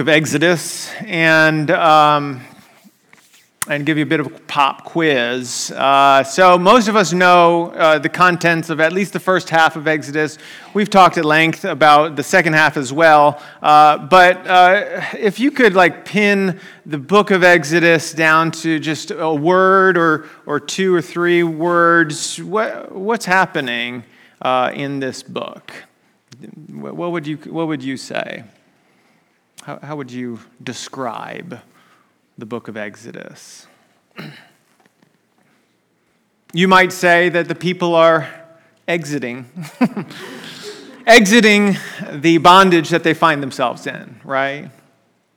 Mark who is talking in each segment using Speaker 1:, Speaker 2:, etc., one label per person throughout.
Speaker 1: of Exodus and, um, and give you a bit of a pop quiz. Uh, so, most of us know uh, the contents of at least the first half of Exodus. We've talked at length about the second half as well. Uh, but uh, if you could, like, pin the book of Exodus down to just a word or, or two or three words, what, what's happening uh, in this book? What would you, what would you say? How, how would you describe the book of Exodus? You might say that the people are exiting, exiting the bondage that they find themselves in, right?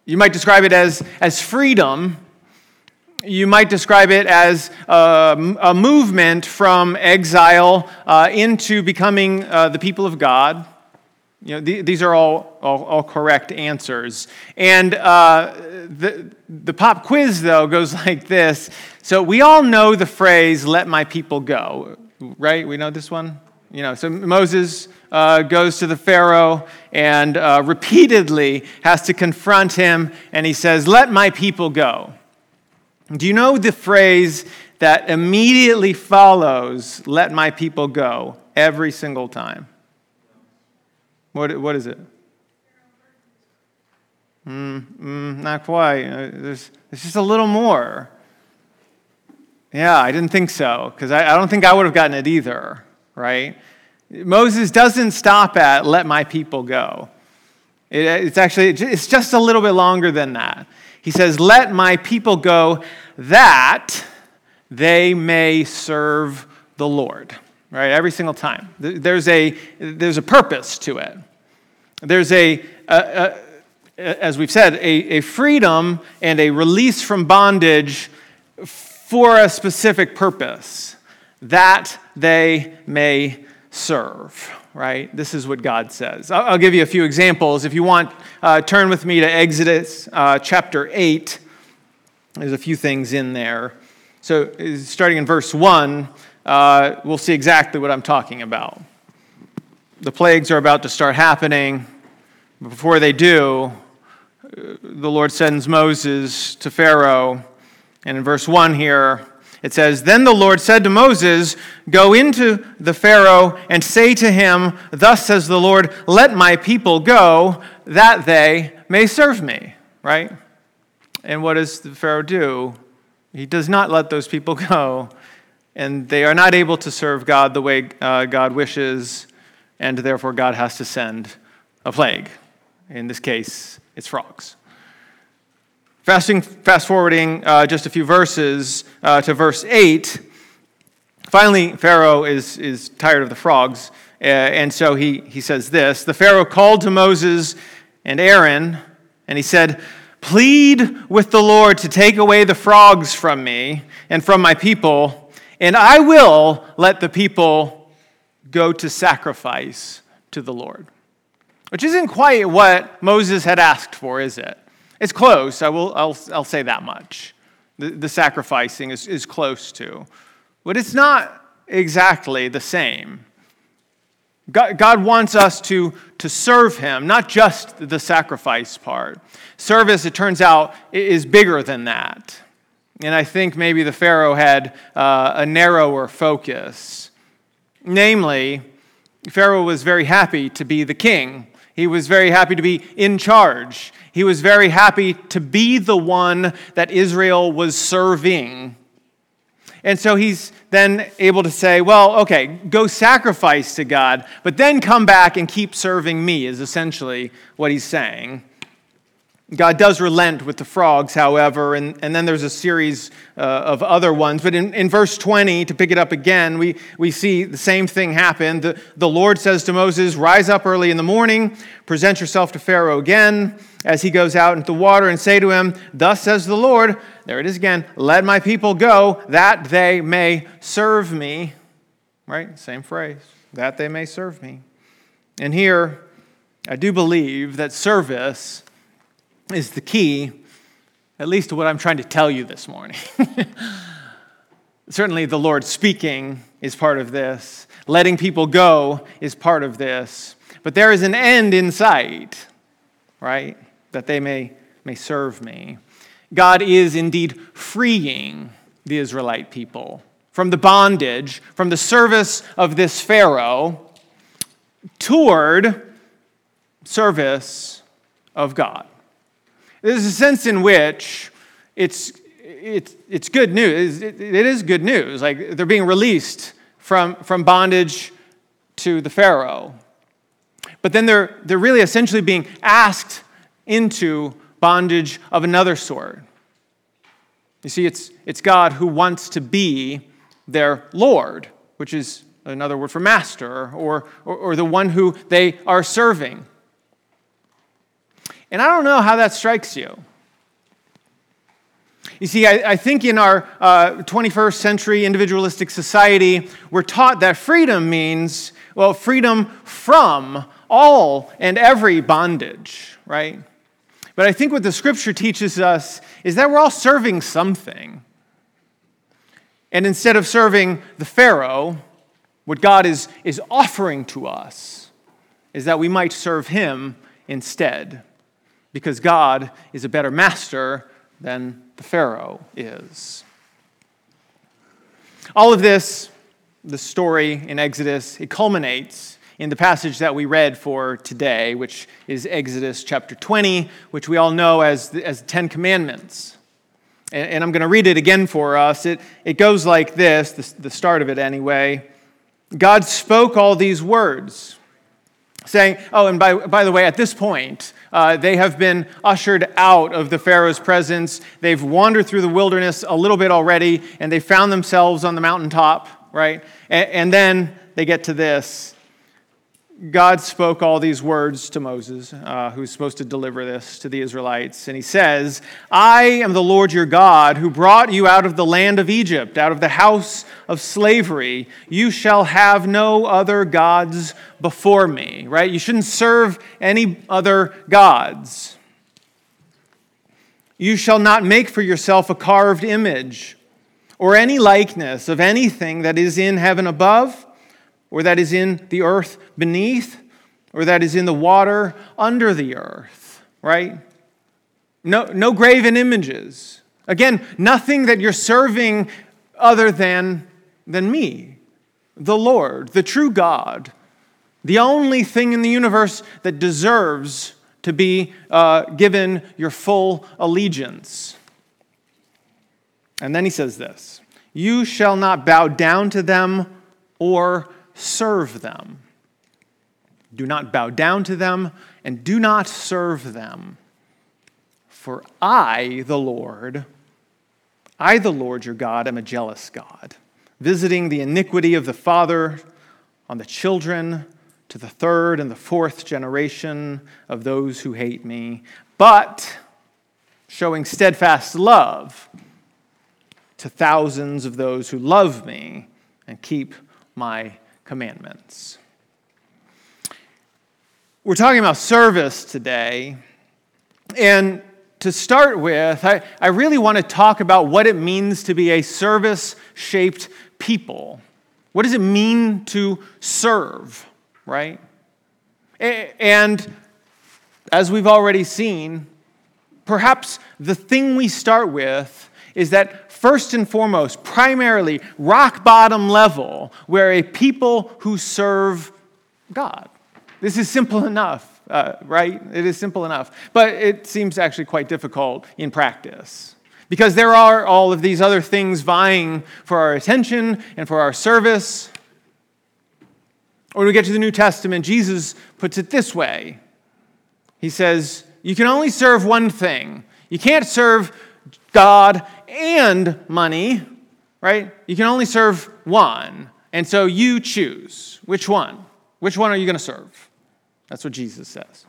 Speaker 1: You might describe it as, as freedom. You might describe it as a, a movement from exile uh, into becoming uh, the people of God. You know, these are all, all, all, correct answers. And uh, the, the pop quiz, though, goes like this. So we all know the phrase, let my people go, right? We know this one? You know, so Moses uh, goes to the Pharaoh and uh, repeatedly has to confront him, and he says, let my people go. Do you know the phrase that immediately follows, let my people go, every single time? What, what is it? Mm, mm, not quite. Uh, there's, there's just a little more. Yeah, I didn't think so, because I, I don't think I would have gotten it either, right? Moses doesn't stop at let my people go. It, it's actually, it's just a little bit longer than that. He says, let my people go that they may serve the Lord right? Every single time. There's a, there's a purpose to it. There's a, a, a as we've said, a, a freedom and a release from bondage for a specific purpose that they may serve, right? This is what God says. I'll, I'll give you a few examples. If you want, uh, turn with me to Exodus uh, chapter 8. There's a few things in there. So, starting in verse 1, uh, we'll see exactly what I'm talking about. The plagues are about to start happening. Before they do, the Lord sends Moses to Pharaoh. And in verse 1 here, it says, Then the Lord said to Moses, Go into the Pharaoh and say to him, Thus says the Lord, Let my people go, that they may serve me. Right? And what does the Pharaoh do? He does not let those people go and they are not able to serve God the way uh, God wishes, and therefore God has to send a plague. In this case, it's frogs. Fasting, fast forwarding uh, just a few verses uh, to verse 8, finally, Pharaoh is, is tired of the frogs, uh, and so he, he says this The Pharaoh called to Moses and Aaron, and he said, Plead with the Lord to take away the frogs from me and from my people and I will let the people go to sacrifice to the Lord. Which isn't quite what Moses had asked for, is it? It's close, I will, I'll, I'll say that much. The, the sacrificing is, is close to. But it's not exactly the same. God, God wants us to, to serve Him, not just the sacrifice part. Service, it turns out, is bigger than that. And I think maybe the Pharaoh had uh, a narrower focus. Namely, Pharaoh was very happy to be the king. He was very happy to be in charge. He was very happy to be the one that Israel was serving. And so he's then able to say, well, okay, go sacrifice to God, but then come back and keep serving me, is essentially what he's saying. God does relent with the frogs, however, and, and then there's a series uh, of other ones. But in, in verse 20, to pick it up again, we, we see the same thing happen. The, the Lord says to Moses, Rise up early in the morning, present yourself to Pharaoh again as he goes out into the water, and say to him, Thus says the Lord, there it is again, let my people go, that they may serve me. Right? Same phrase, that they may serve me. And here, I do believe that service is the key, at least to what I'm trying to tell you this morning. Certainly, the Lord speaking is part of this, letting people go is part of this. But there is an end in sight, right? that they may, may serve me. God is indeed freeing the Israelite people from the bondage, from the service of this Pharaoh, toward service of God. There's a sense in which it's, it's, it's good news. It, it is good news. Like they're being released from, from bondage to the Pharaoh. But then they're, they're really essentially being asked into bondage of another sort. You see, it's, it's God who wants to be their Lord, which is another word for master, or, or, or, the one who they are serving. And I don't know how that strikes you. You see, I, I think in our uh, 21st century individualistic society, we're taught that freedom means, well, freedom from all and every bondage, right? But I think what the scripture teaches us is that we're all serving something. And instead of serving the Pharaoh, what God is, is offering to us is that we might serve him instead, because God is a better master than the Pharaoh is. All of this, the story in Exodus, it culminates in the passage that we read for today, which is Exodus chapter 20, which we all know as the, as Ten Commandments. And, and I'm going to read it again for us. It, it goes like this, the, the start of it anyway. God spoke all these words, saying, Oh, and by, by the way, at this point, uh, they have been ushered out of the Pharaoh's presence. They've wandered through the wilderness a little bit already, and they found themselves on the mountaintop, right? and, and then they get to this God spoke all these words to Moses, uh, who's supposed to deliver this to the Israelites. And he says, I am the Lord your God who brought you out of the land of Egypt, out of the house of slavery. You shall have no other gods before me, right? You shouldn't serve any other gods. You shall not make for yourself a carved image or any likeness of anything that is in heaven above or that is in the earth beneath, or that is in the water under the earth, right? No, no graven images. Again, nothing that you're serving other than, than me, the Lord, the true God, the only thing in the universe that deserves to be uh, given your full allegiance. And then he says this You shall not bow down to them or serve them. Do not bow down to them, and do not serve them. For I, the Lord, I, the Lord your God, am a jealous God, visiting the iniquity of the father on the children to the third and the fourth generation of those who hate me, but showing steadfast love to thousands of those who love me and keep my commandments. We're talking about service today. And to start with, I, I really want to talk about what it means to be a service shaped people. What does it mean to serve, right? And as we've already seen, perhaps the thing we start with is that first and foremost, primarily, rock bottom level, we're a people who serve God. This is simple enough, uh, right? It is simple enough. But it seems actually quite difficult in practice. Because there are all of these other things vying for our attention and for our service. When we get to the New Testament, Jesus puts it this way He says, You can only serve one thing. You can't serve God and money, right? You can only serve one. And so you choose. Which one? Which one are you going to serve? That's what Jesus says.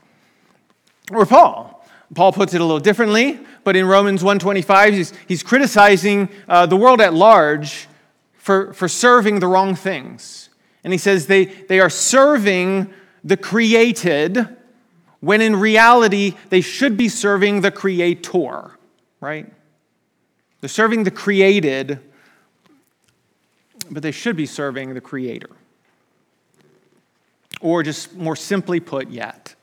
Speaker 1: Or Paul. Paul puts it a little differently, but in Romans 1.25, he's, he's criticizing uh, the world at large for, for serving the wrong things. And he says they, they are serving the created when in reality they should be serving the creator, right? They're serving the created, but they should be serving the creator. Or just more simply put, yet.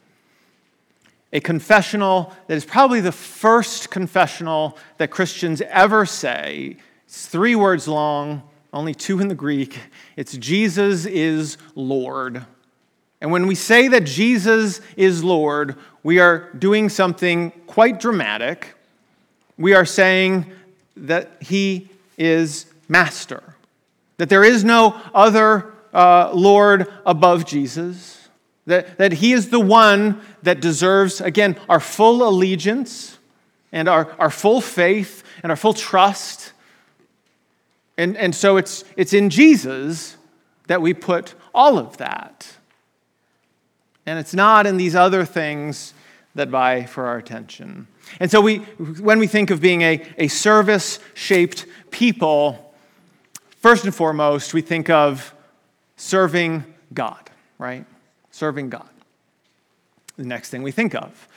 Speaker 1: a confessional that is probably the first confessional that Christians ever say. It's three words long, only two in the Greek. It's Jesus is Lord. And when we say that Jesus is Lord, we are doing something quite dramatic. We are saying that he is master, that there is no other uh, Lord above Jesus that, that he is the one that deserves, again, our full allegiance and our, our full faith and our full trust. And, and so it's, it's in Jesus that we put all of that. And it's not in these other things that vie for our attention. And so we, when we think of being a, a service shaped people, first and foremost, we think of serving God, right? serving God. The next thing we think of,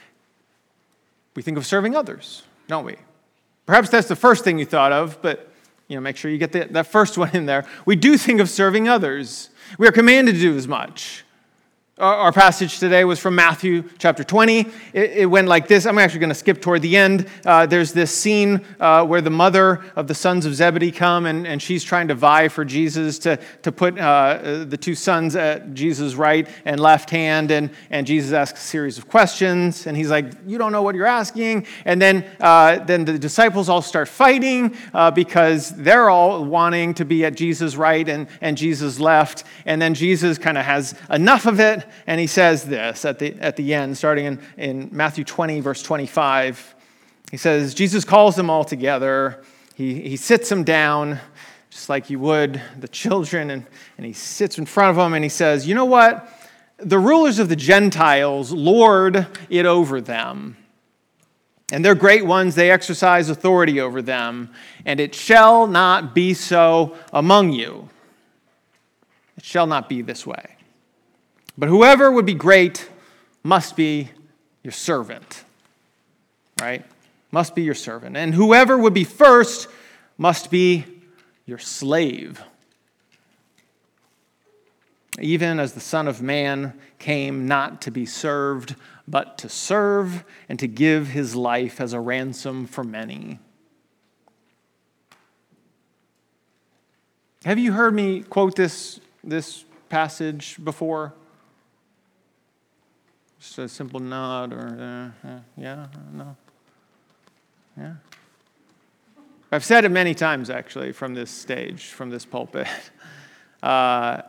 Speaker 1: we think of serving others, don't we? Perhaps that's the first thing you thought of, but you know, make sure you get the, that first one in there. We do think of serving others. We are commanded to do as much. Our passage today was from Matthew chapter 20. It, went like this. I'm actually going to skip toward the end. Uh, there's this scene uh, where the mother of the sons of Zebedee come and, and she's trying to vie for Jesus to, to put uh, the two sons at Jesus' right and left hand. And, and Jesus asks a series of questions. And he's like, You don't know what you're asking. And then, uh, then the disciples all start fighting uh, because they're all wanting to be at Jesus' right and, and Jesus' left. And then Jesus kind of has enough of it and he says this at the, at the end, starting in, in Matthew 20, verse 25. He says, Jesus calls them all together. He, he sits them down, just like you would the children, and, and he sits in front of them and he says, You know what? The rulers of the Gentiles lord it over them. And they're great ones, they exercise authority over them. And it shall not be so among you. It shall not be this way. But whoever would be great must be your servant, right? Must be your servant. And whoever would be first must be your slave. Even as the Son of Man came not to be served, but to serve and to give his life as a ransom for many. Have you heard me quote this, this passage before? Just a simple nod or, uh, uh, yeah, no. Yeah. I've said it many times actually from this stage, from this pulpit. Uh,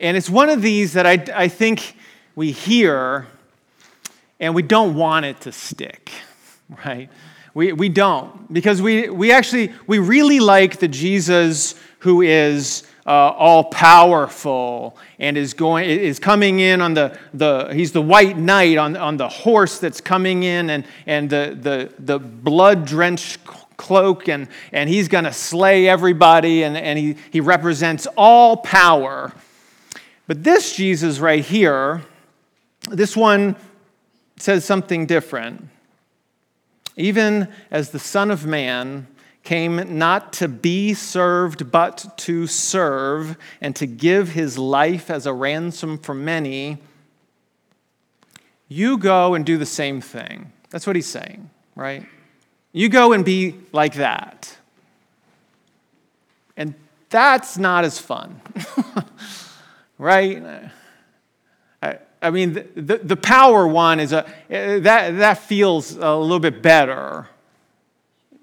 Speaker 1: and it's one of these that I, I think we hear and we don't want it to stick, right? We, we don't, because we, we actually, we really like the Jesus who is uh, all powerful and is going is coming in on the, the he's the white knight on, on the horse that's coming in and, and the, the, the blood drenched cloak and, and he's going to slay everybody and, and he, he represents all power. But this jesus right here this one says something different. Even as the son of man came not to be served, but to serve, and to give his life as a ransom for many, you go and do the same thing. That's what he's saying, right? You go and be like that. And that's not as fun, right? I, mean, the, the, the, power one is a, that, that feels a little bit better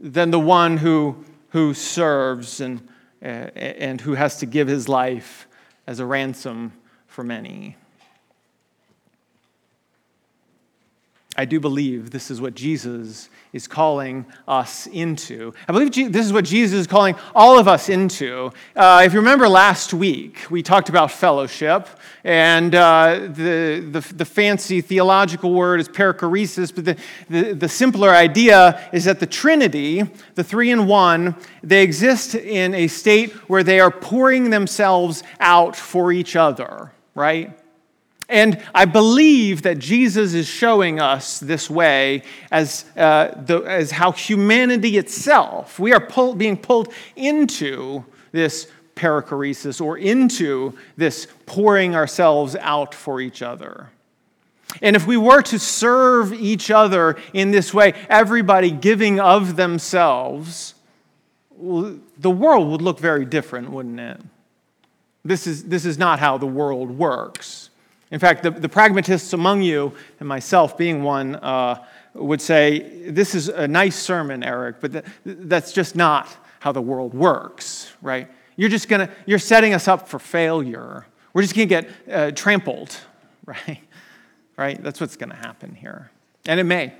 Speaker 1: than the one who, who serves and, uh, and who has to give his life as a ransom for many. I do believe this is what Jesus is calling us into. I believe this is what Jesus is calling all of us into. Uh, if you remember last week, we talked about fellowship, and uh, the, the, the, fancy theological word is perichoresis, but the, the, the simpler idea is that the Trinity, the three in one, they exist in a state where they are pouring themselves out for each other, right? And I believe that Jesus is showing us this way as, uh, the, as how humanity itself, we are pull, being pulled into this perichoresis or into this pouring ourselves out for each other. And if we were to serve each other in this way, everybody giving of themselves, the world would look very different, wouldn't it? This is, this is not how the world works. In fact, the, the pragmatists among you, and myself being one, uh, would say, This is a nice sermon, Eric, but th- that's just not how the world works, right? You're just gonna, you're setting us up for failure. We're just gonna get uh, trampled, right? Right? That's what's gonna happen here. And it may.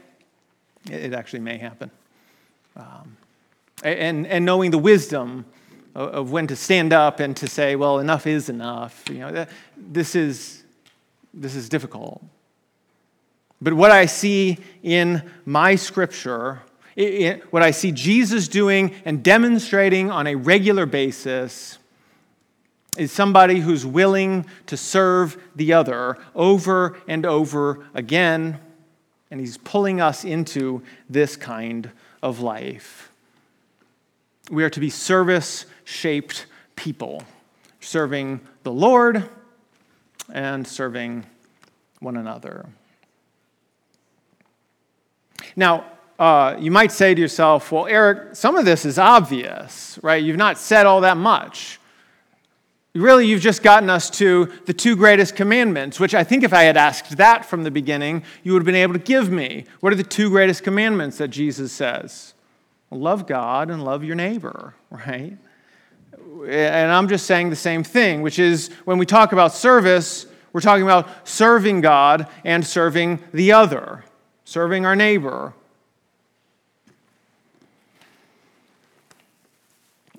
Speaker 1: It actually may happen. Um, and, and knowing the wisdom of, of when to stand up and to say, well, enough is enough, you know, this is, this is difficult. But what I see in my scripture, what I see Jesus doing and demonstrating on a regular basis, is somebody who's willing to serve the other over and over again. And he's pulling us into this kind of life. We are to be service shaped people, serving the Lord and serving one another. Now, uh, you might say to yourself, well, Eric, some of this is obvious, right? You've not said all that much. Really, you've just gotten us to the two greatest commandments, which I think if I had asked that from the beginning, you would have been able to give me. What are the two greatest commandments that Jesus says? Well, love God and love your neighbor, right? And I'm just saying the same thing, which is when we talk about service, we're talking about serving God and serving the other serving our neighbor.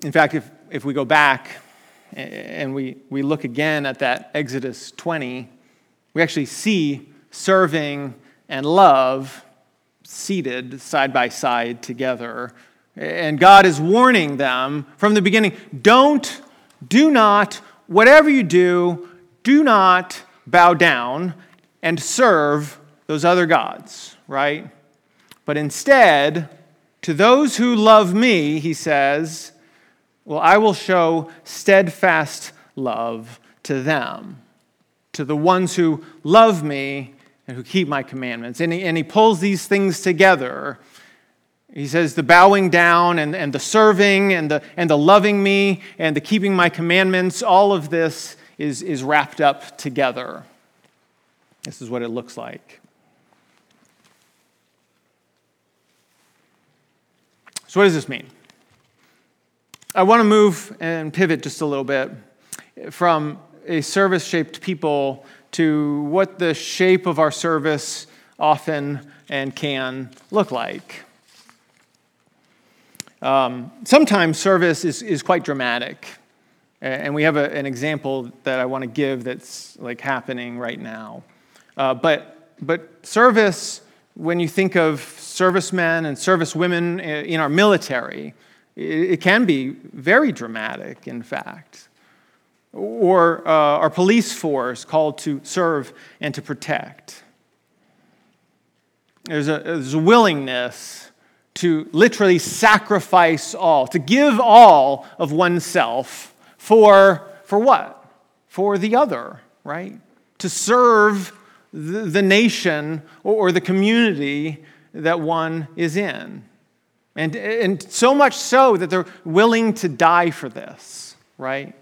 Speaker 1: In fact, if, if we go back and we, we look again at that Exodus 20, we actually see serving and love seated side by side together. And God is warning them from the beginning don't, do not, whatever you do, do not bow down and serve those other gods right? But instead, to those who love me, he says, well, I will show steadfast love to them, to the ones who love me and who keep my commandments. And he, and he pulls these things together. He says the bowing down and, and the serving and the, and the loving me and the keeping my commandments, all of this is, is wrapped up together. This is what it looks like. So, what does this mean? I want to move and pivot just a little bit from a service shaped people to what the shape of our service often and can look like. Um, sometimes service is, is quite dramatic. And we have a, an example that I want to give that's like happening right now. Uh, but, but service when you think of servicemen and servicewomen in our military, it can be very dramatic, in fact. Or uh, our police force called to serve and to protect. There's a, there's a willingness to literally sacrifice all, to give all of oneself for, for what? For the other, right? To serve the nation or the community that one is in. And, and so much so that they're willing to die for this, right?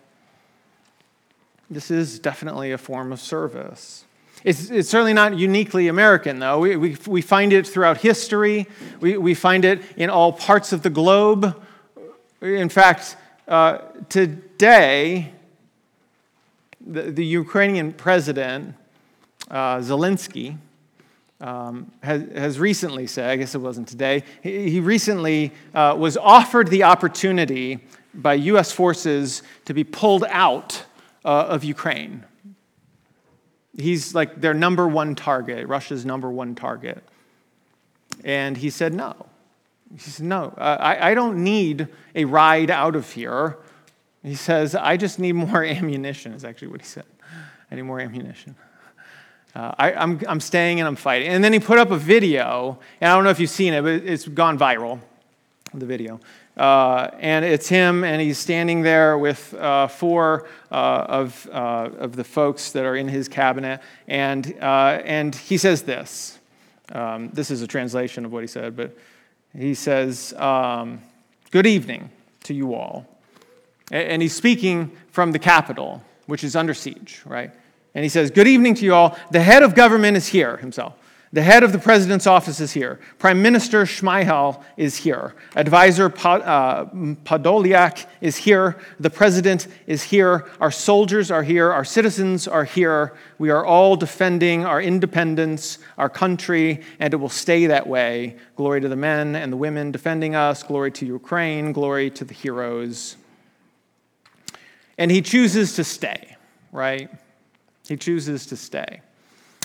Speaker 1: This is definitely a form of service. It's, it's certainly not uniquely American, though. We, we, we find it throughout history, we, we find it in all parts of the globe. In fact, uh, today, the, the Ukrainian president uh, Zelensky um, has, has, recently said, I guess it wasn't today, he, he recently uh, was offered the opportunity by U.S. forces to be pulled out uh, of Ukraine. He's like their number one target, Russia's number one target. And he said no. He said, no, I, I don't need a ride out of here. He says, I just need more ammunition, is actually what he said. I need more ammunition. Uh, I, am I'm, I'm staying and I'm fighting. And then he put up a video, and I don't know if you've seen it, but it's gone viral. the video. Uh, and it's him, and he's standing there with uh, four uh, of, uh, of the folks that are in his cabinet, and, uh, and he says this. Um, this is a translation of what he said, but he says, um, Good evening to you all. And he's speaking from the Capitol, which is under siege, right? And he says, Good evening to you all. The head of government is here himself. The head of the president's office is here. Prime Minister Shmyhal is here. Advisor uh, Podolyak is here. The president is here. Our soldiers are here. Our citizens are here. We are all defending our independence, our country, and it will stay that way. Glory to the men and the women defending us. Glory to Ukraine. Glory to the heroes. And he chooses to stay, right? He chooses to stay.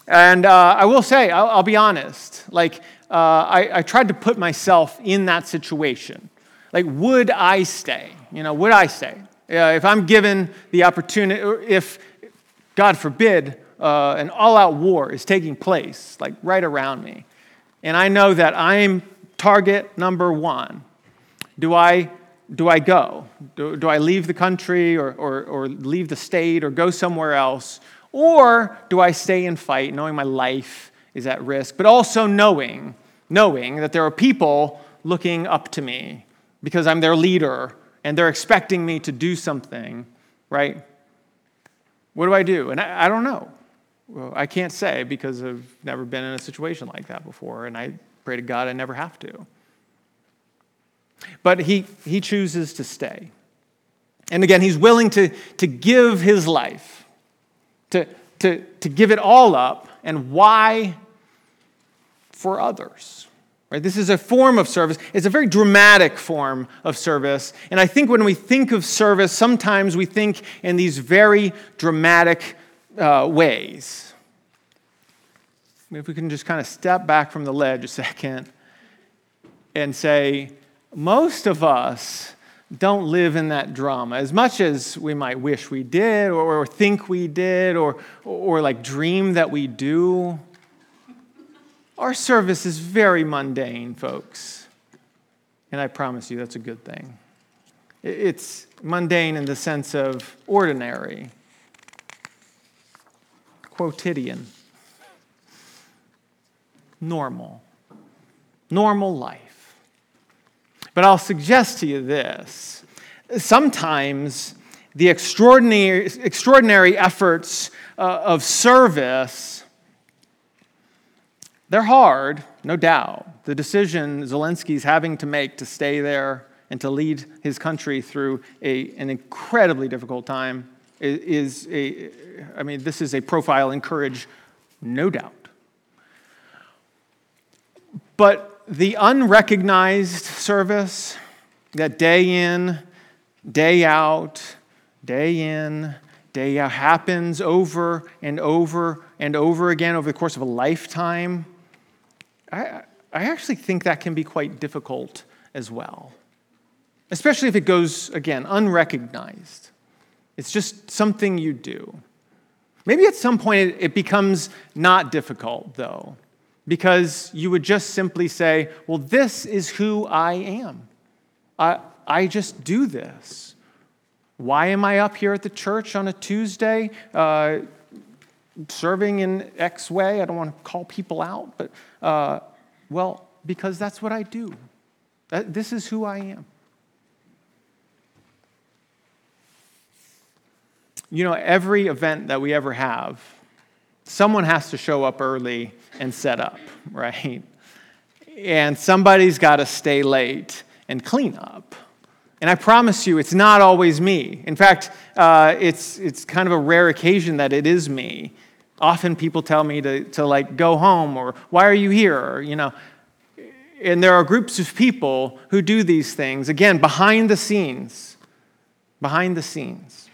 Speaker 1: And uh, I will say, I'll, I'll be honest, like, uh, I, I tried to put myself in that situation. Like, would I stay? You know, would I stay? Uh, if I'm given the opportunity, or if, God forbid, uh, an all out war is taking place, like right around me, and I know that I'm target number one, do I, do I go? Do, do I leave the country or, or, or leave the state or go somewhere else? Or do I stay and fight, knowing my life is at risk, but also knowing, knowing that there are people looking up to me because I'm their leader and they're expecting me to do something, right? What do I do? And I, I don't know. Well, I can't say because I've never been in a situation like that before, and I pray to God I never have to. But he, he chooses to stay. And again, he's willing to, to give his life to, to, to give it all up, and why? For others. Right? This is a form of service. It's a very dramatic form of service. And I think when we think of service, sometimes we think in these very dramatic uh, ways. If we can just kind of step back from the ledge a second and say, most of us don't live in that drama as much as we might wish we did or, or think we did or, or like dream that we do. Our service is very mundane, folks. And I promise you that's a good thing. It's mundane in the sense of ordinary, quotidian, normal, normal life. But I'll suggest to you this. Sometimes the extraordinary, extraordinary efforts uh, of service they're hard no doubt. The decision zelensky's having to make to stay there and to lead his country through a, an incredibly difficult time is a i mean this is a profile in courage no doubt. But the unrecognized service that day in, day out, day in, day out happens over and over and over again over the course of a lifetime, I, I actually think that can be quite difficult as well. Especially if it goes, again, unrecognized. It's just something you do. Maybe at some point it, it becomes not difficult, though because you would just simply say, Well, this is who I am. I, I just do this. Why am I up here at the church on a Tuesday uh, serving in X way? I don't want to call people out, but uh, well, because that's what I do. That, this is who I am. You know, every event that we ever have, someone has to show up early and set up, right? And somebody's got to stay late and clean up. And I promise you, it's not always me. In fact, uh, it's, it's kind of a rare occasion that it is me. Often people tell me to, to like go home or why are you here? Or, you know, and there are groups of people who do these things, again, behind the scenes. Behind the scenes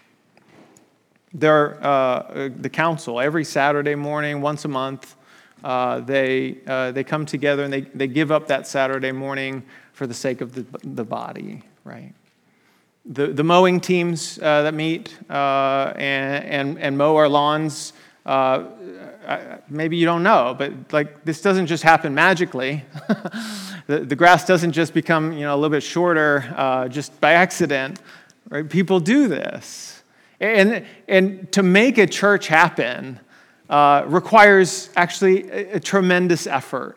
Speaker 1: their, uh, the council every Saturday morning, once a month. Uh, they, uh, they come together and they, they give up that Saturday morning for the sake of the, the body, right? The, the mowing teams uh, that meet uh, and, and, and mow our lawns, uh, maybe you don't know, but like this doesn't just happen magically. The, the grass doesn't just become you know, a little bit shorter uh, just by accident, right? People do this. And, and to make a church happen uh, requires actually a, a, tremendous effort.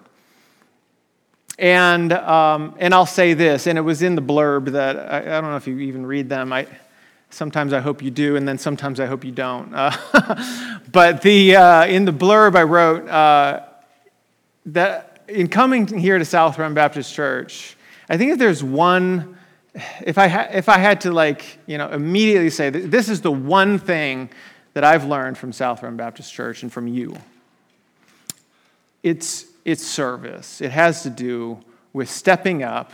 Speaker 1: And, um, and I'll say this, and it was in the blurb that I, I don't know if you even read them. I, Sometimes I hope you do, and then sometimes I hope you don't. Uh, but the, uh, in the blurb I wrote uh, that in coming here to South Run Baptist Church, I think if there's one, if I, ha- if I had to like, you know, immediately say this is the one thing that I've learned from South Run Baptist Church and from you, it's, it's service. It has to do with stepping up,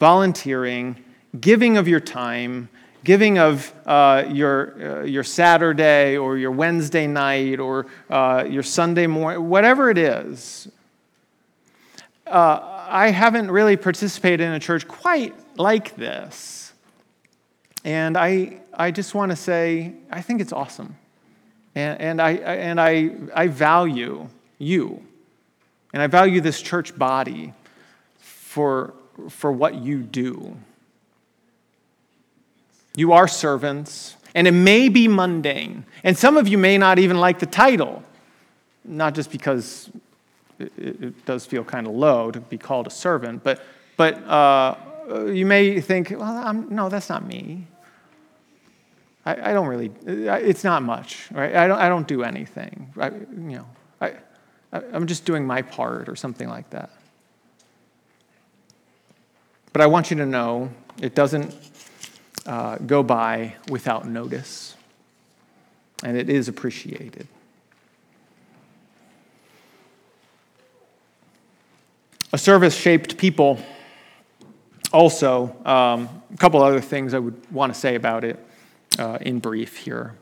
Speaker 1: volunteering, giving of your time, giving of uh, your, uh, your Saturday or your Wednesday night or uh, your Sunday morning, whatever it is. Uh, I haven't really participated in a church quite like this. And I, I just want to say, I think it's awesome. And, and, I, and I, I value you. And I value this church body for, for what you do. You are servants, and it may be mundane. And some of you may not even like the title, not just because it, it does feel kind of low to be called a servant, but, but uh, you may think, well, I'm, no, that's not me. I, I, don't really, it's not much, right? I don't, I don't do anything. I, you know, I, I'm just doing my part or something like that. But I want you to know it doesn't uh, go by without notice, and it is appreciated. A service shaped people. Also, um, a couple other things I would want to say about it uh, in brief here.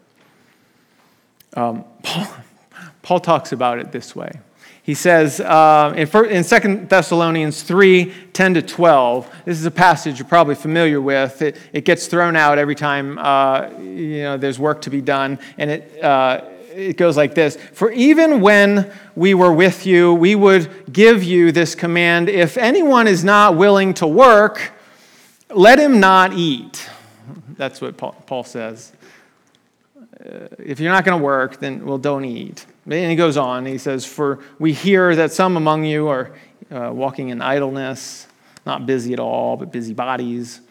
Speaker 1: Um, Paul, Paul talks about it this way. He says uh, in, in 2 Thessalonians 3 10 to 12, this is a passage you're probably familiar with. It, it gets thrown out every time uh, you know, there's work to be done, and it, uh, it goes like this For even when we were with you, we would give you this command if anyone is not willing to work, let him not eat. That's what Paul, says. Uh, if you're not going to work, then well, don't eat. And he goes on, he says, For we hear that some among you are uh, walking in idleness, not busy at all, but busy bodies.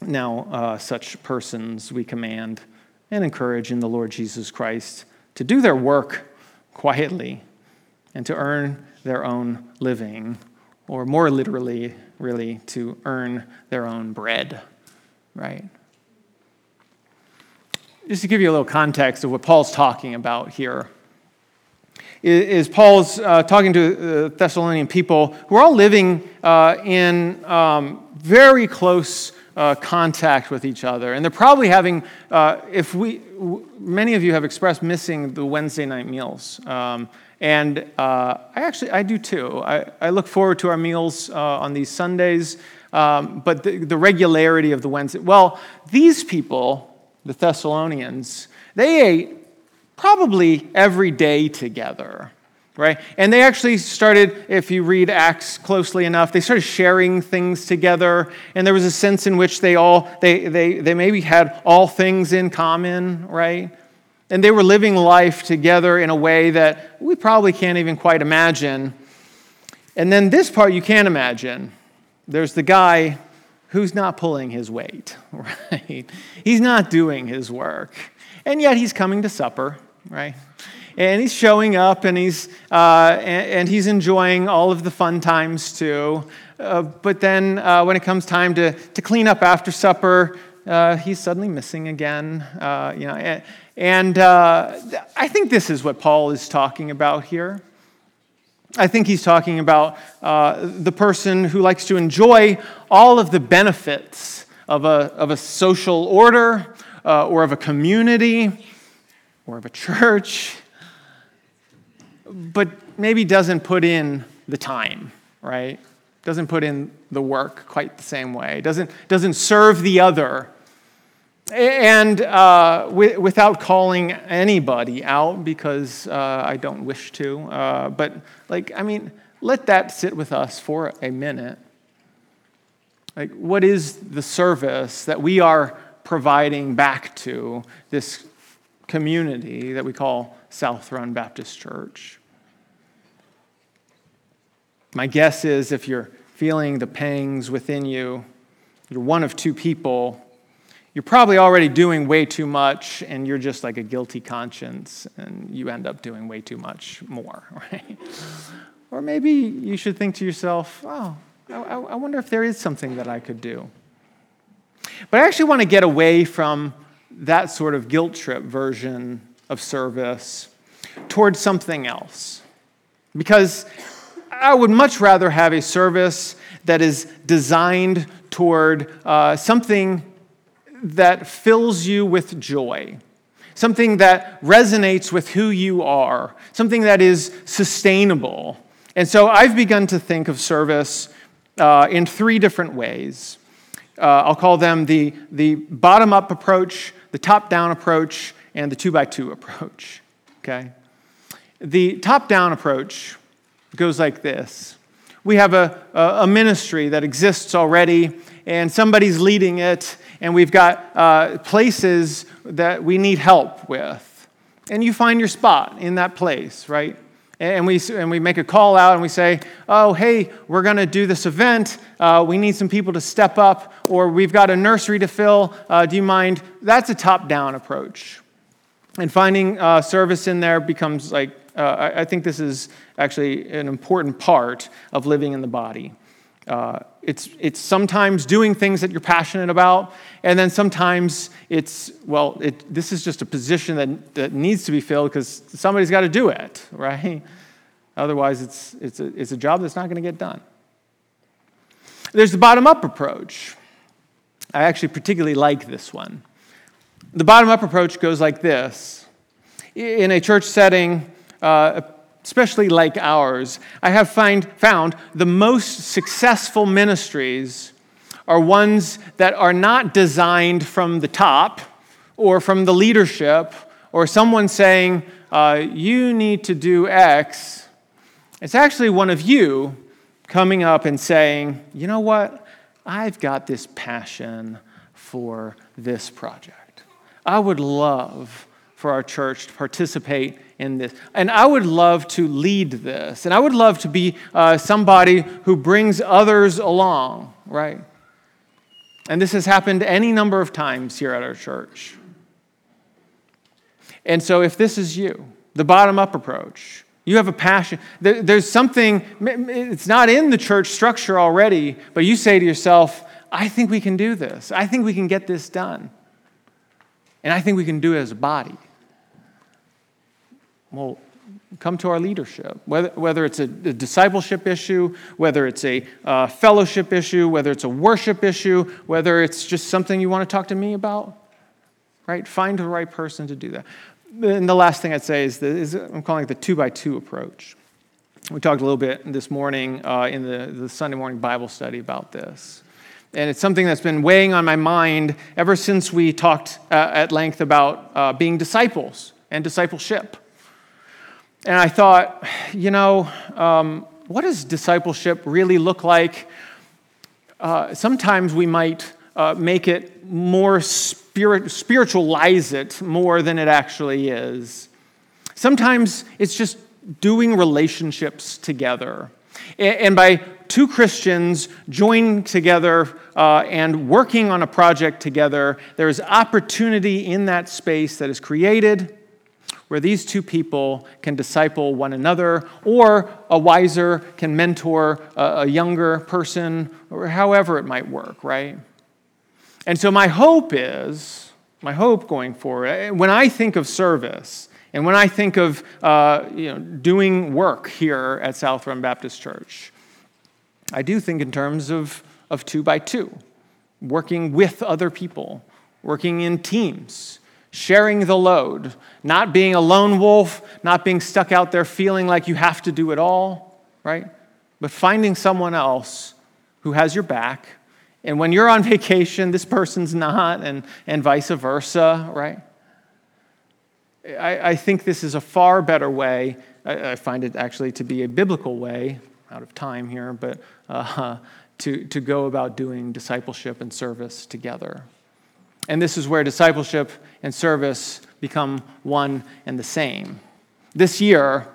Speaker 1: Now, uh, such persons we command and encourage in the Lord Jesus Christ to do their work quietly and to earn their own living, or more literally, really, to earn their own bread, right? Just to give you a little context of what Paul's talking about here is Paul's uh, talking to uh, Thessalonian people who are all living uh, in um, very close uh, contact with each other. And they're probably having, uh, if we, w- many of you have expressed missing the Wednesday night meals. Um, and uh, I actually, I do too. I, I look forward to our meals on these Sundays, um, but the, the regularity of the Wednesday, well, these people, the Thessalonians, they ate probably every day together right? And they actually started if you read acts closely enough they started sharing things together. And there was a sense in which they all they they, they maybe had all things in common right? And they were living life together in a way that we probably can't even quite imagine. And then this part you can't imagine. There's the guy who's not pulling his weight right he's not doing his work and yet he's coming to supper right? And he's showing up and he's, uh, and, and, he's enjoying all of the fun times too. Uh, but then uh, when it comes time to, to clean up after supper, uh, he's suddenly missing again. Uh, you know, and, and uh, I think this is what Paul is talking about here. I think he's talking about uh, the person who likes to enjoy all of the benefits of a, of a social order uh, or of a community or of a church, but maybe doesn't put in the time, right? Doesn't put in the work quite the same way, doesn't, doesn't serve the other. And uh, w- without calling anybody out, because uh, I don't wish to, uh, but like, I mean, let that sit with us for a minute. Like, what is the service that we are providing back to this community that we call South Run Baptist Church? My guess is if you're feeling the pangs within you, you're one of two people. You're probably already doing way too much, and you're just like a guilty conscience, and you end up doing way too much more, right? Or maybe you should think to yourself, oh, I, I wonder if there is something that I could do. But I actually want to get away from that sort of guilt trip version of service towards something else. Because I would much rather have a service that is designed toward uh, something that fills you with joy, something that resonates with who you are, something that is sustainable. And so I've begun to think of service uh, in three different ways. Uh, I'll call them the, the bottom up approach, the top down approach, and the two by two approach. Okay? The top down approach goes like this We have a, a ministry that exists already, and somebody's leading it, and we've got uh, places that we need help with. And you find your spot in that place, right? And we, and we make a call out and we say, oh, hey, we're going to do this event. Uh, we need some people to step up, or we've got a nursery to fill. Uh, do you mind? That's a top down approach. And finding uh, service in there becomes like, uh, I, I, think this is actually an important part of living in the body. Uh, it's, it's sometimes doing things that you're passionate about, and then sometimes it's, well, it, this is just a position that, that needs to be filled because somebody's got to do it, right? Otherwise, it's, it's, a, it's a job that's not going to get done. There's the bottom up approach. I actually particularly like this one. The bottom up approach goes like this In a church setting, uh, especially like ours, I have find, found the most successful ministries are ones that are not designed from the top or from the leadership or someone saying, uh, you need to do X. It's actually one of you coming up and saying, you know what? I've got this passion for this project. I would love for our church to participate in this. And I would love to lead this. And I would love to be uh, somebody who brings others along, right? And this has happened any number of times here at our church. And so, if this is you, the bottom up approach, you have a passion. There's something, it's not in the church structure already, but you say to yourself, I think we can do this. I think we can get this done. And I think we can do it as a body. Well, come to our leadership. Whether, whether it's a, a discipleship issue, whether it's a uh, fellowship issue, whether it's a worship issue, whether it's just something you want to talk to me about, right? Find the right person to do that. And the last thing I'd say is, the, is I'm calling it the two by two approach. We talked a little bit this morning uh, in the, the Sunday morning Bible study about this. And it's something that's been weighing on my mind ever since we talked uh, at length about uh, being disciples and discipleship. And I thought, you know, um, what does discipleship really look like? Uh, sometimes we might uh, make it more spirit, spiritualize it more than it actually is. Sometimes it's just doing relationships together. And by two Christians joining together uh, and working on a project together, there is opportunity in that space that is created where these two people can disciple one another, or a wiser can mentor a, younger person, or however it might work, right? And so, my hope is, my hope going forward, eh, when I think of service, and when I think of uh, you know, doing work here at South Run Baptist Church, I do think in terms of, of two by two, working with other people, working in teams, sharing the load, not being a lone wolf, not being stuck out there feeling like you have to do it all, right? But finding someone else who has your back. And when you're on vacation, this person's not, and, and vice versa, right? I, I think this is a far better way. I, I find it actually to be a biblical way out of time here, but uh, to, to go about doing discipleship and service together. And this is where discipleship and service become one and the same. This year,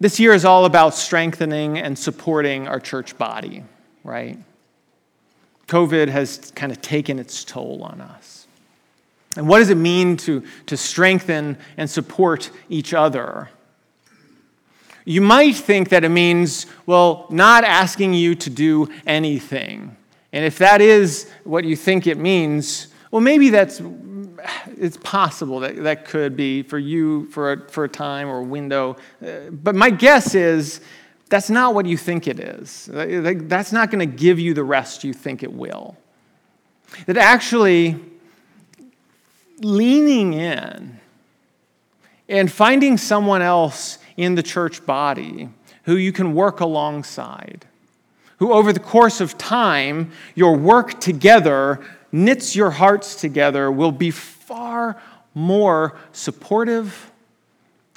Speaker 1: this year is all about strengthening and supporting our church body, right? COVID has kind of taken its toll on us. And what does it mean to, to strengthen and support each other? You might think that it means, well, not asking you to do anything. And if that is what you think it means, well, maybe that's it's possible that that could be for you for a, for a time or a window. Uh, but my guess is that's not what you think it is. That's not going to give you the rest you think it will. That actually, leaning in and finding someone else in the church body who you can work alongside, who over the course of time, your work together knits your hearts together, will be far more supportive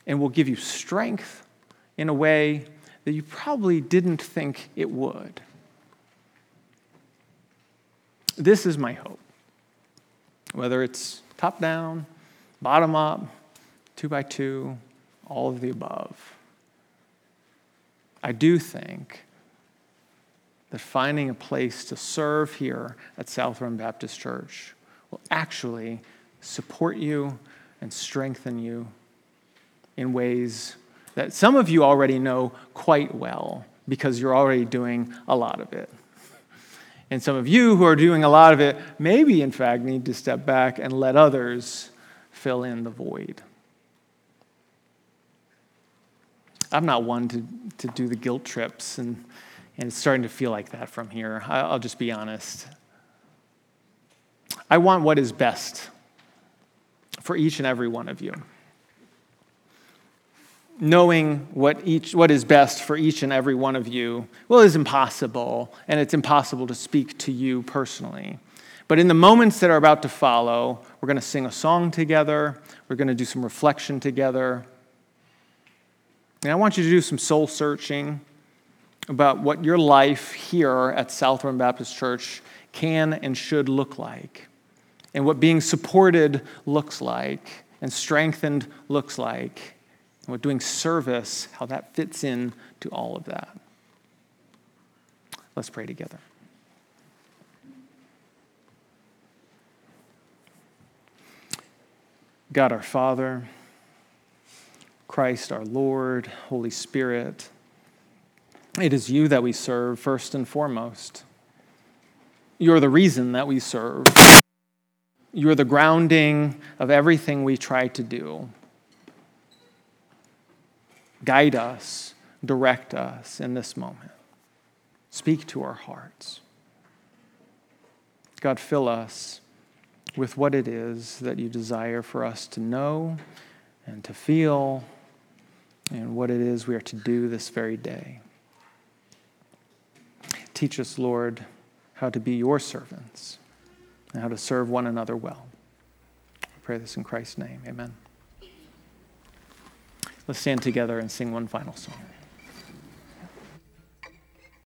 Speaker 1: and will give you strength in a way that you probably didn't think it would. This is my hope. Whether it's top down, bottom up, two by two, all of the above. I do think that finding a place to serve here at South Southern Baptist Church will actually support you and strengthen you in ways that some of you already know quite well because you're already doing a lot of it. And some of you who are doing a lot of it maybe, in fact, need to step back and let others fill in the void. I'm not one to, to do the guilt trips, and, and it's starting to feel like that from here. I'll just be honest. I want what is best for each and every one of you. Knowing what, each, what is best for each and every one of you, well, is impossible, and it's impossible to speak to you personally. But in the moments that are about to follow, we're going to sing a song together, we're going to do some reflection together. And I want you to do some soul searching about what your life here at South Run Baptist Church can and should look like, and what being supported looks like, and strengthened looks like, and what doing service, how that fits in to all of that. Let's pray together. God our Father, Christ our Lord, Holy Spirit, it is you that we serve first and foremost. You're the reason that we serve. You're the grounding of everything we try to do. Guide us, direct us in this moment. Speak to our hearts. God, fill us with what it is that you desire for us to know and to feel and what it is we are to do this very day. Teach us, Lord, how to be your servants and how to serve one another well. I pray this in Christ's name. Amen. Let's stand together and sing one final song.